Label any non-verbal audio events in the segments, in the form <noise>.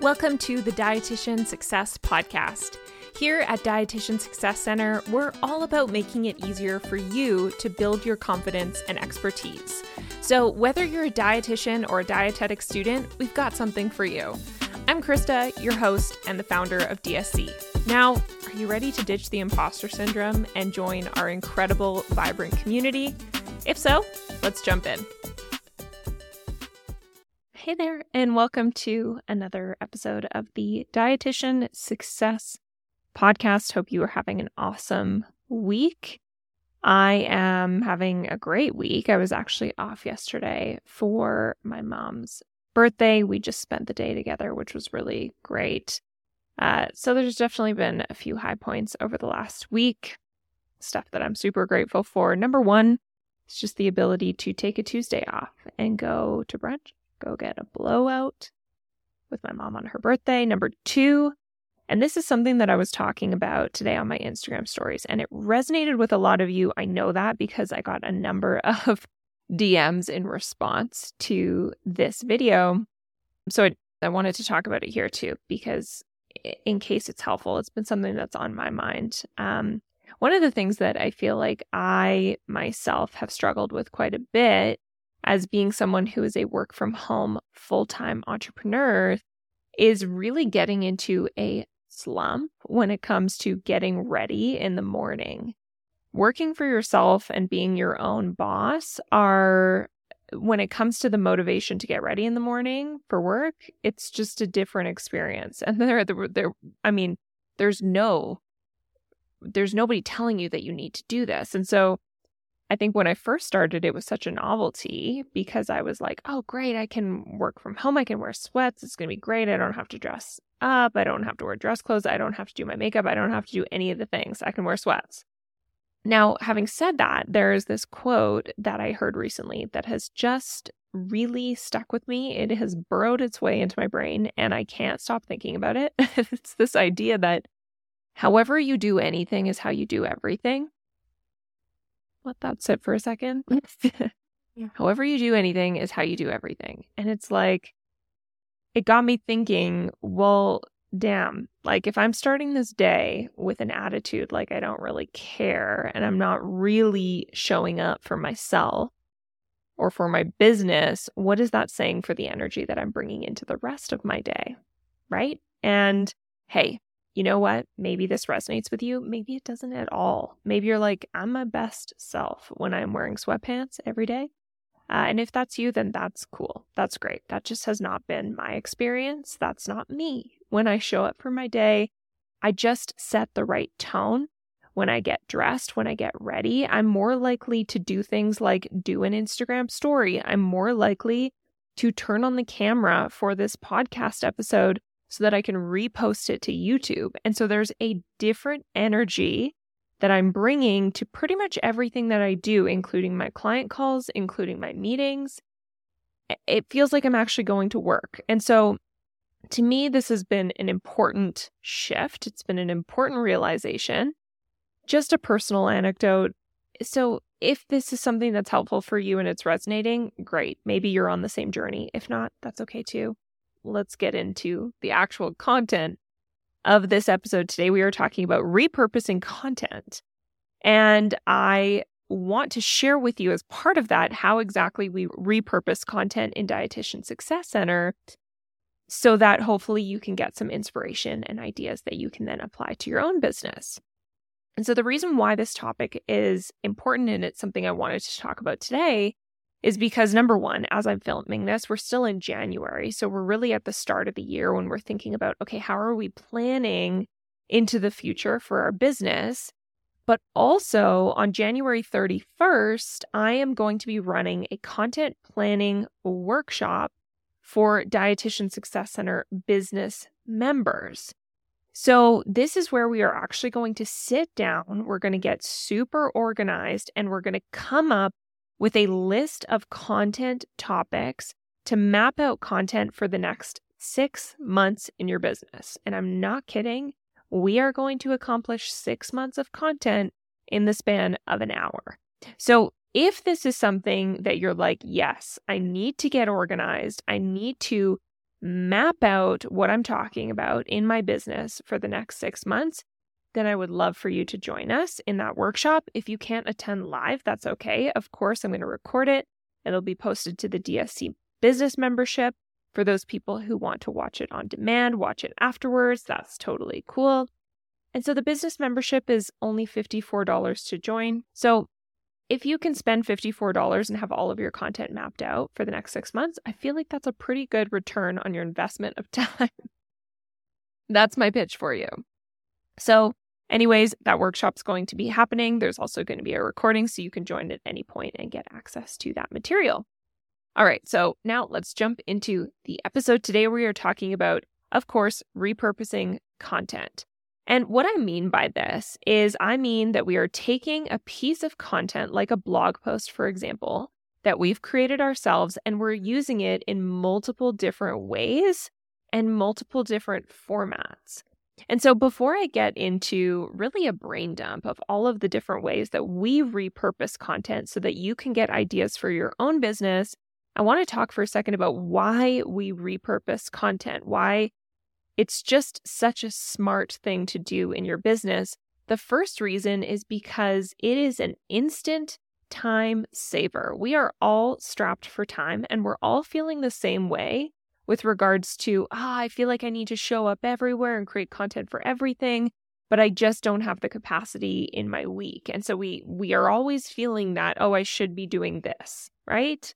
Welcome to the Dietitian Success Podcast. Here at Dietitian Success Center, we're all about making it easier for you to build your confidence and expertise. So, whether you're a dietitian or a dietetic student, we've got something for you. I'm Krista, your host and the founder of DSC. Now, are you ready to ditch the imposter syndrome and join our incredible, vibrant community? If so, let's jump in. Hey there, and welcome to another episode of the Dietitian Success Podcast. Hope you are having an awesome week. I am having a great week. I was actually off yesterday for my mom's birthday. We just spent the day together, which was really great. Uh, so there's definitely been a few high points over the last week, stuff that I'm super grateful for. Number one, it's just the ability to take a Tuesday off and go to brunch go get a blowout with my mom on her birthday. Number two, and this is something that I was talking about today on my Instagram stories, and it resonated with a lot of you. I know that because I got a number <laughs> of DMs in response to this video. So I, I wanted to talk about it here too, because in case it's helpful, it's been something that's on my mind. Um, one of the things that I feel like I myself have struggled with quite a bit as being someone who is a work from home full time entrepreneur is really getting into a slump when it comes to getting ready in the morning. Working for yourself and being your own boss are, when it comes to the motivation to get ready in the morning for work, it's just a different experience. And <laughs> there, there, there I mean, there's no, there's nobody telling you that you need to do this. And so I think when I first started, it was such a novelty because I was like, oh, great, I can work from home. I can wear sweats. It's going to be great. I don't have to dress up. I don't have to wear dress clothes. I don't have to do my makeup. I don't have to do any of the things. I can wear sweats. Now, having said that, there is this quote that I heard recently that has just really stuck with me. It has burrowed its way into my brain and I can't stop thinking about it. <laughs> it's this idea that however you do anything is how you do everything let that sit for a second. <laughs> yeah. However, you do anything is how you do everything. And it's like, it got me thinking, well, damn, like if I'm starting this day with an attitude like I don't really care and I'm not really showing up for myself or for my business, what is that saying for the energy that I'm bringing into the rest of my day? Right. And hey, you know what? Maybe this resonates with you. Maybe it doesn't at all. Maybe you're like, I'm my best self when I'm wearing sweatpants every day. Uh, and if that's you, then that's cool. That's great. That just has not been my experience. That's not me. When I show up for my day, I just set the right tone. When I get dressed, when I get ready, I'm more likely to do things like do an Instagram story. I'm more likely to turn on the camera for this podcast episode so that I can repost it to YouTube. And so there's a different energy that I'm bringing to pretty much everything that I do, including my client calls, including my meetings. It feels like I'm actually going to work. And so to me, this has been an important shift. It's been an important realization. Just a personal anecdote. So, if this is something that's helpful for you and it's resonating, great. Maybe you're on the same journey. If not, that's okay too let's get into the actual content of this episode. Today, we are talking about repurposing content. And I want to share with you, as part of that, how exactly we repurpose content in Dietitian Success Center so that hopefully you can get some inspiration and ideas that you can then apply to your own business. And so, the reason why this topic is important and it's something I wanted to talk about today is because number one, as I'm filming this, we're still in January. So we're really at the start of the year when we're thinking about, okay, how are we planning into the future for our business? But also on January 31st, I am going to be running a content planning workshop for Dietitian Success Center business members. So, this is where we are actually going to sit down. We're going to get super organized and we're going to come up with a list of content topics to map out content for the next six months in your business. And I'm not kidding. We are going to accomplish six months of content in the span of an hour. So, if this is something that you're like, yes, I need to get organized, I need to map out what I'm talking about in my business for the next six months, then I would love for you to join us in that workshop. If you can't attend live, that's okay. Of course, I'm going to record it. It'll be posted to the DSC business membership for those people who want to watch it on demand, watch it afterwards. That's totally cool. And so the business membership is only $54 to join. So if you can spend $54 and have all of your content mapped out for the next six months, I feel like that's a pretty good return on your investment of <laughs> time. that's my pitch for you. So, anyways, that workshop's going to be happening. There's also going to be a recording so you can join at any point and get access to that material. All right, so now let's jump into the episode. Today, we are talking about, of course, repurposing content. And what I mean by this is, I mean that we are taking a piece of content, like a blog post, for example, that we've created ourselves, and we're using it in multiple different ways and multiple different formats. And so, before I get into really a brain dump of all of the different ways that we repurpose content so that you can get ideas for your own business, I want to talk for a second about why we repurpose content, why it's just such a smart thing to do in your business. The first reason is because it is an instant time saver. We are all strapped for time and we're all feeling the same way with regards to, ah, I feel like I need to show up everywhere and create content for everything, but I just don't have the capacity in my week. And so we we are always feeling that, oh, I should be doing this, right?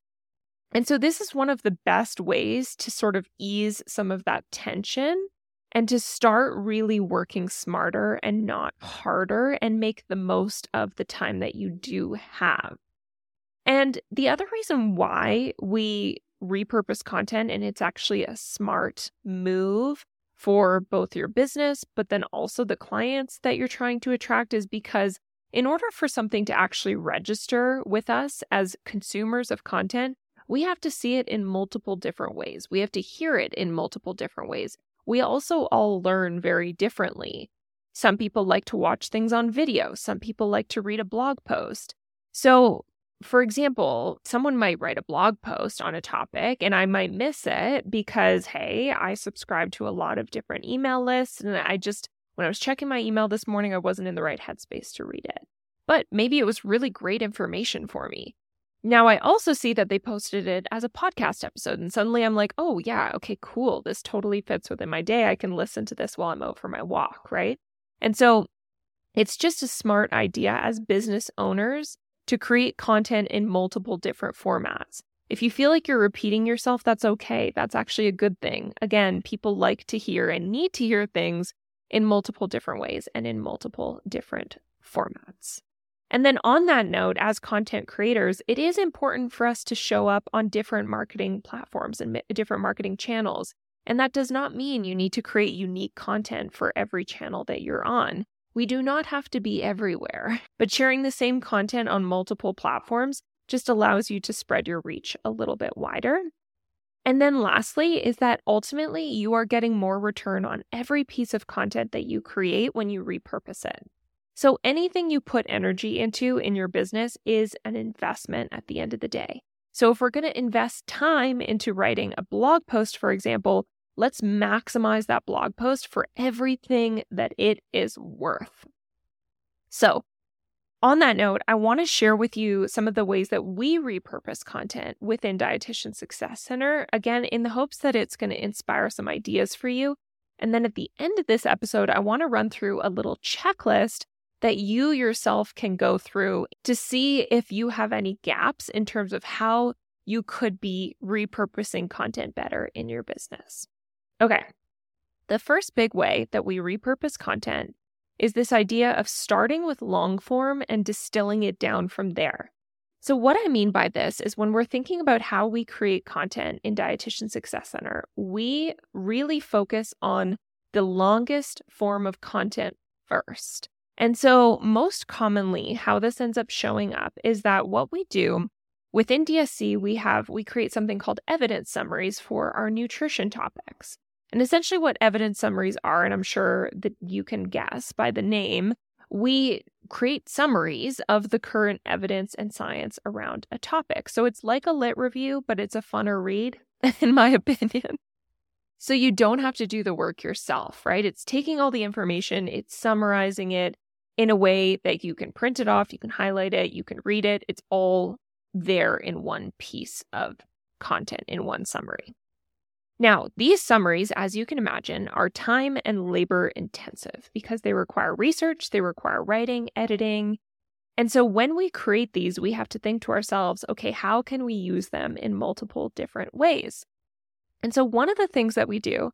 And so this is one of the best ways to sort of ease some of that tension and to start really working smarter and not harder and make the most of the time that you do have. And the other reason why we repurpose content, and it's actually a smart move for both your business, but then also the clients that you're trying to attract, is because in order for something to actually register with us as consumers of content, we have to see it in multiple different ways. We have to hear it in multiple different ways we also all learn very differently. Some people like to watch things on video, some people like to read a blog post. So, for example, someone might write a blog post on a topic and I might miss it because, hey, I subscribe to a lot of different email lists. And I just, when I was checking my email this morning, I wasn't in the right headspace to read it. But maybe it was really great information for me. Now, I also see that they posted it as a podcast episode, and suddenly I'm like, oh, yeah, okay, cool. This totally fits within my day. I can listen to this while I'm out for my walk, right? And so it's just a smart idea as business owners to create content in multiple different formats. If you feel like you're repeating yourself, that's okay. That's actually a good thing. Again, people like to hear and need to hear things in multiple different ways and in multiple different formats. And then, on that note, as content creators, it is important for us to show up on different marketing platforms and different marketing channels. And that does not mean you need to create unique content for every channel that you're on. We do not have to be everywhere, <laughs> but sharing the same content on multiple platforms just allows you to spread your reach a little bit wider. And then, lastly, is that ultimately you are getting more return on every piece of content that you create when you repurpose it. So anything you put energy into in your business is an investment at the end of the day. So if we're going to invest time into writing a blog post, for example, let's maximize that blog post for everything that it is worth. So, on that note, I want to share with you some of the ways that we repurpose content within Dietitian Success Center, again, in the hopes that it's going to inspire some ideas for you. And then at the end of this episode, I want to run through a little checklist that you yourself can go through to see if you have any gaps in terms of how you could be repurposing content better in your business. Okay. The first big way that we repurpose content is this idea of starting with long form and distilling it down from there. So, what I mean by this is when we're thinking about how we create content in Dietitian Success Center, we really focus on the longest form of content first. And so, most commonly, how this ends up showing up is that what we do within DSC, we have we create something called evidence summaries for our nutrition topics. And essentially, what evidence summaries are, and I'm sure that you can guess by the name, we create summaries of the current evidence and science around a topic. So it's like a lit review, but it's a funner read, <laughs> in my opinion. So you don't have to do the work yourself, right? It's taking all the information, it's summarizing it in a way that you can print it off, you can highlight it, you can read it. It's all there in one piece of content, in one summary. Now, these summaries, as you can imagine, are time and labor intensive because they require research, they require writing, editing. And so when we create these, we have to think to ourselves, okay, how can we use them in multiple different ways? And so one of the things that we do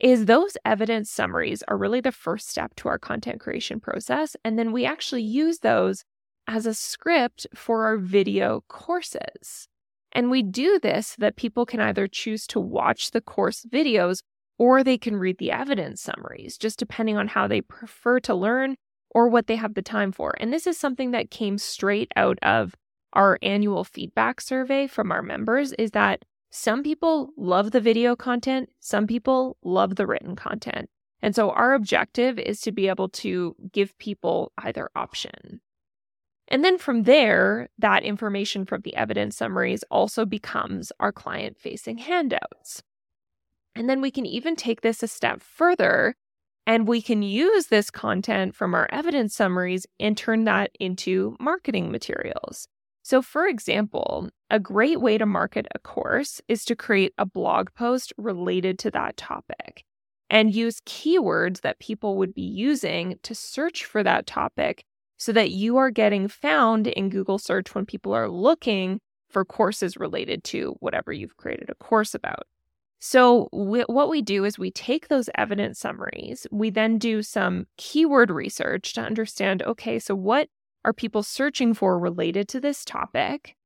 is those evidence summaries are really the first step to our content creation process. And then we actually use those as a script for our video courses. And we do this so that people can either choose to watch the course videos or they can read the evidence summaries, just depending on how they prefer to learn or what they have the time for. And this is something that came straight out of our annual feedback survey from our members is that some people love the video content, some people love the written content. And so our objective is to be able to give people either option. And then from there, that information from the evidence summaries also becomes our client facing handouts. And then we can even take this a step further and we can use this content from our evidence summaries and turn that into marketing materials. So, for example, a great way to market a course is to create a blog post related to that topic and use keywords that people would be using to search for that topic so that you are getting found in Google search when people are looking for courses related to whatever you've created a course about. So, we, what we do is we take those evidence summaries, we then do some keyword research to understand okay, so what are people searching for related to this topic?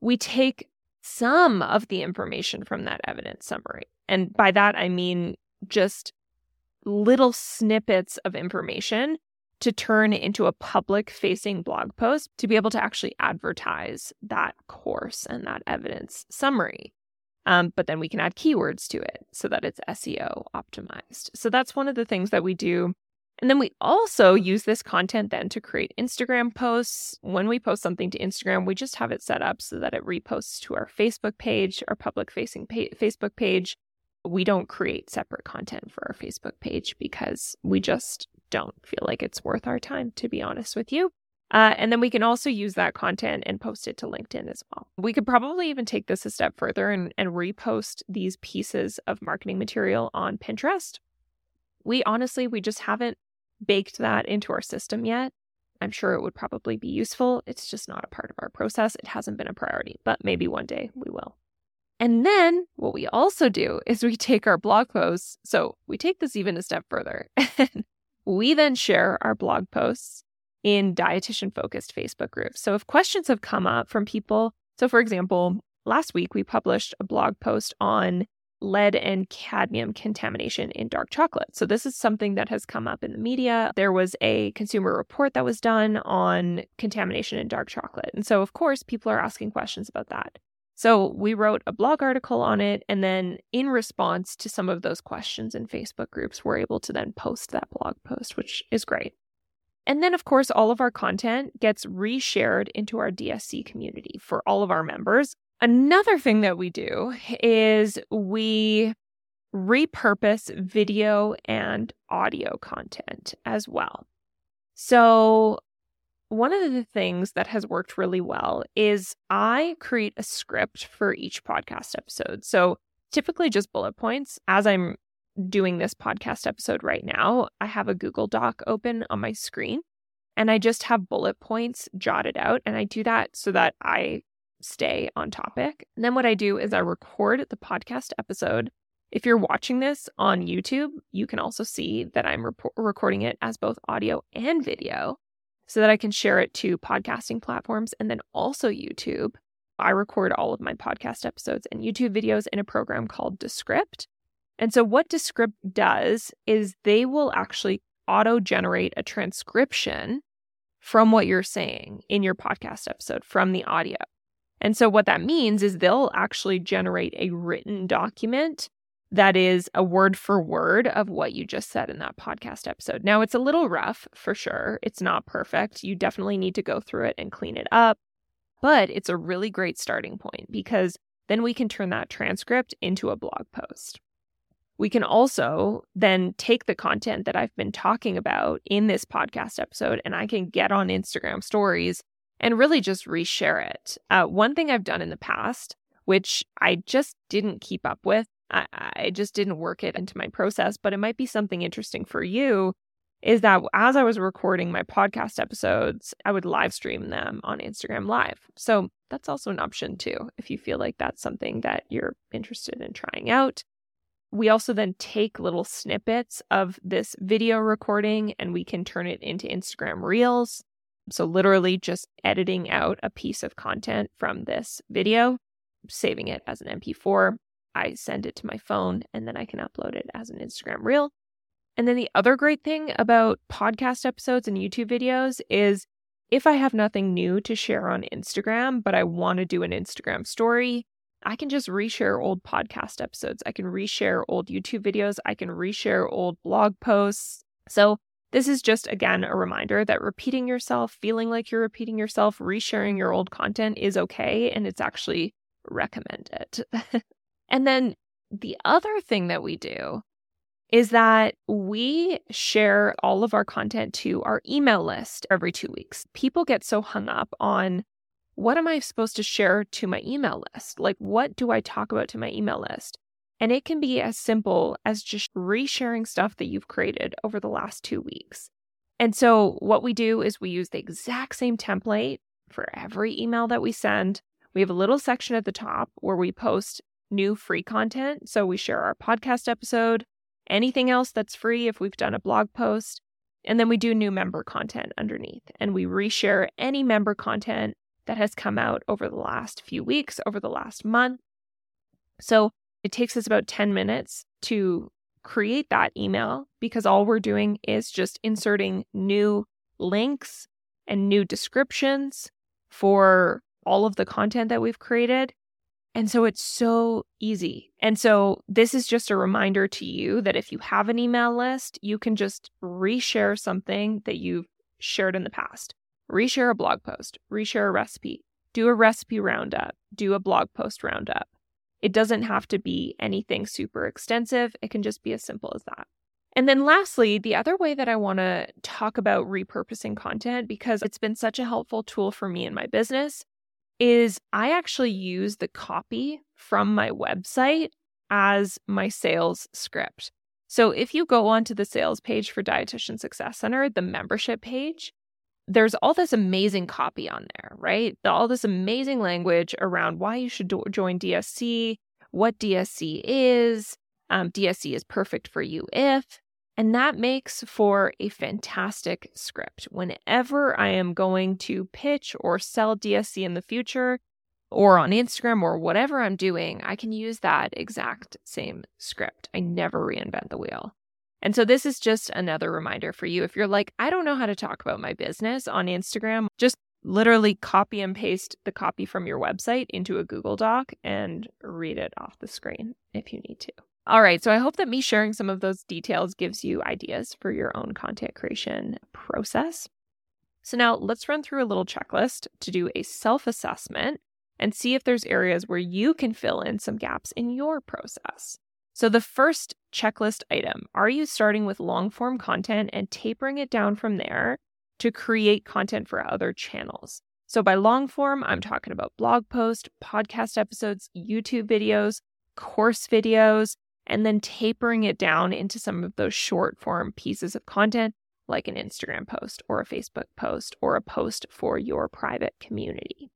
We take some of the information from that evidence summary. And by that, I mean just little snippets of information to turn into a public facing blog post to be able to actually advertise that course and that evidence summary. Um, but then we can add keywords to it so that it's SEO optimized. So that's one of the things that we do. And then we also use this content then to create Instagram posts. When we post something to Instagram, we just have it set up so that it reposts to our Facebook page, our public facing pa- Facebook page. We don't create separate content for our Facebook page because we just don't feel like it's worth our time, to be honest with you. Uh, and then we can also use that content and post it to LinkedIn as well. We could probably even take this a step further and, and repost these pieces of marketing material on Pinterest. We honestly, we just haven't baked that into our system yet. I'm sure it would probably be useful. It's just not a part of our process. It hasn't been a priority, but maybe one day we will. And then what we also do is we take our blog posts. So we take this even a step further. <laughs> We then share our blog posts in dietitian focused Facebook groups. So if questions have come up from people, so for example, last week we published a blog post on lead and cadmium contamination in dark chocolate. So this is something that has come up in the media. There was a consumer report that was done on contamination in dark chocolate. And so of course people are asking questions about that. So we wrote a blog article on it. And then in response to some of those questions in Facebook groups, we're able to then post that blog post, which is great. And then, of course, all of our content gets reshared into our DSC community for all of our members. Another thing that we do is we repurpose video and audio content as well. So one of the things that has worked really well is I create a script for each podcast episode. So typically just bullet points. As I'm doing this podcast episode right now, I have a Google Doc open on my screen and I just have bullet points jotted out. And I do that so that I stay on topic. And then what I do is I record the podcast episode. If you're watching this on YouTube, you can also see that I'm rep- recording it as both audio and video so that I can share it to podcasting platforms and then also YouTube. I record all of my podcast episodes and YouTube videos in a program called Descript. And so, what Descript does is they will actually auto generate a transcription from what you're saying in your podcast episode from the audio. And so, what that means is they'll actually generate a written document that is a word for word of what you just said in that podcast episode. Now, it's a little rough for sure. It's not perfect. You definitely need to go through it and clean it up, but it's a really great starting point because then we can turn that transcript into a blog post. we can also then take the content that I've been talking about in this podcast episode and I can get on Instagram stories and really just reshare it. Uh, one thing I've done in the past, which I just didn't keep up with, I, I just didn't work it into my process, but it might be something interesting for you, is that as I was recording my podcast episodes, I would live stream them on Instagram Live. So that's also an option too, if you feel like that's something that you're interested in trying out. We also then take little snippets of this video recording and we can turn it into Instagram Reels. So, literally just editing out a piece of content from this video, saving it as an MP4. I send it to my phone and then I can upload it as an Instagram Reel. And then the other great thing about podcast episodes and YouTube videos is if I have nothing new to share on Instagram, but I want to do an Instagram story, I can just reshare old podcast episodes. I can reshare old YouTube videos. I can reshare old blog posts. So this is just, again, a reminder that repeating yourself, feeling like you're repeating yourself, resharing your old content is okay and it's actually recommended. <laughs> and then the other thing that we do is that we share all of our content to our email list every two weeks. People get so hung up on what am I supposed to share to my email list? Like, what do I talk about to my email list? And it can be as simple as just resharing stuff that you've created over the last two weeks. And so, what we do is we use the exact same template for every email that we send. We have a little section at the top where we post new free content. So, we share our podcast episode, anything else that's free if we've done a blog post. And then we do new member content underneath and we reshare any member content that has come out over the last few weeks, over the last month. So it takes us about 10 minutes to create that email because all we're doing is just inserting new links and new descriptions for all of the content that we've created. And so it's so easy. And so this is just a reminder to you that if you have an email list, you can just reshare something that you've shared in the past. Reshare a blog post, reshare a recipe, do a recipe roundup, do a blog post roundup. It doesn't have to be anything super extensive, it can just be as simple as that. And then, lastly, the other way that I want to talk about repurposing content, because it's been such a helpful tool for me in my business, is I actually use the copy from my website as my sales script. So if you go onto the sales page for Dietitian Success Center, the membership page, there's all this amazing copy on there, right? All this amazing language around why you should do- join DSC, what DSC is. Um, DSC is perfect for you if. And that makes for a fantastic script. Whenever I am going to pitch or sell DSC in the future, or on Instagram or whatever I'm doing, I can use that exact same script. I never reinvent the wheel. And so this is just another reminder for you. If you're like, I don't know how to talk about my business on Instagram, just literally copy and paste the copy from your website into a Google Doc and read it off the screen if you need to. All right, so I hope that me sharing some of those details gives you ideas for your own content creation process. So now let's run through a little checklist to do a self assessment and see if there's areas where you can fill in some gaps in your process. So, the first checklist item are you starting with long form content and tapering it down from there to create content for other channels? So, by long form, I'm talking about blog posts, podcast episodes, YouTube videos, course videos, and then tapering it down into some of those short form pieces of content like an Instagram post or a Facebook post or a post for your private community.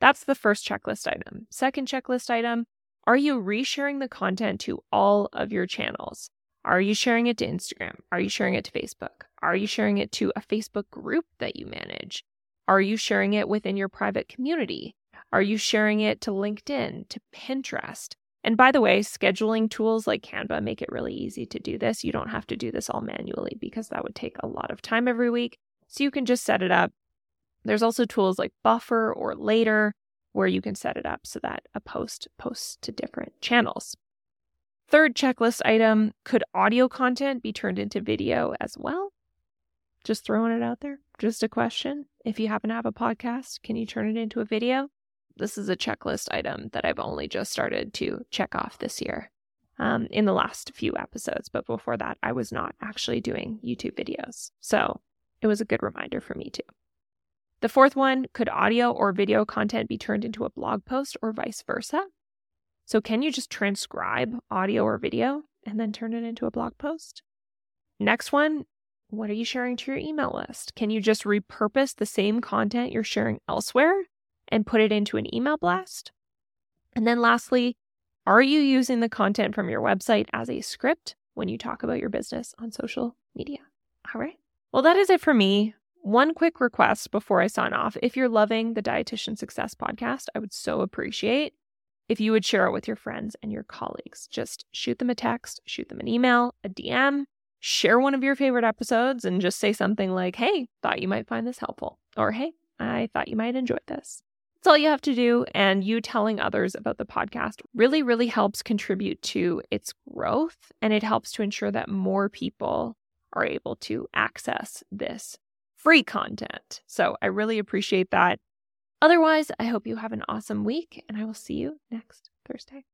That's the first checklist item. Second checklist item are you resharing the content to all of your channels? Are you sharing it to Instagram? Are you sharing it to Facebook? Are you sharing it to a Facebook group that you manage? Are you sharing it within your private community? Are you sharing it to LinkedIn, to Pinterest? And by the way, scheduling tools like Canva make it really easy to do this. You don't have to do this all manually because that would take a lot of time every week. So you can just set it up. There's also tools like Buffer or Later where you can set it up so that a post posts to different channels. Third checklist item could audio content be turned into video as well? Just throwing it out there. Just a question. If you happen to have a podcast, can you turn it into a video? This is a checklist item that I've only just started to check off this year. um, in the last few episodes. But before that, I was not actually doing YouTube videos. So it was a good reminder for me too. The fourth one could audio or video content be turned into a blog post or vice versa? So, can you just transcribe audio or video and then turn it into a blog post? Next one, what are you sharing to your email list? Can you just repurpose the same content you're sharing elsewhere and put it into an email blast? And then lastly, are you using the content from your website as a script when you talk about your business on social media? All right. Well, that is it for me. One quick request before I sign off. If you're loving the Dietitian Success podcast, I would so appreciate if you would share it with your friends and your colleagues. Just shoot them a text, shoot them an email, a DM, share one of your favorite episodes, and just say something like, hey, thought you might find this helpful. Or, hey, I thought you might enjoy this. That's all you have to do. And you telling others about the podcast really, really helps contribute to its growth. And it helps to ensure that more people are able to access this free content. So I really appreciate that. Otherwise, I hope you have an awesome week and I will see you next Thursday.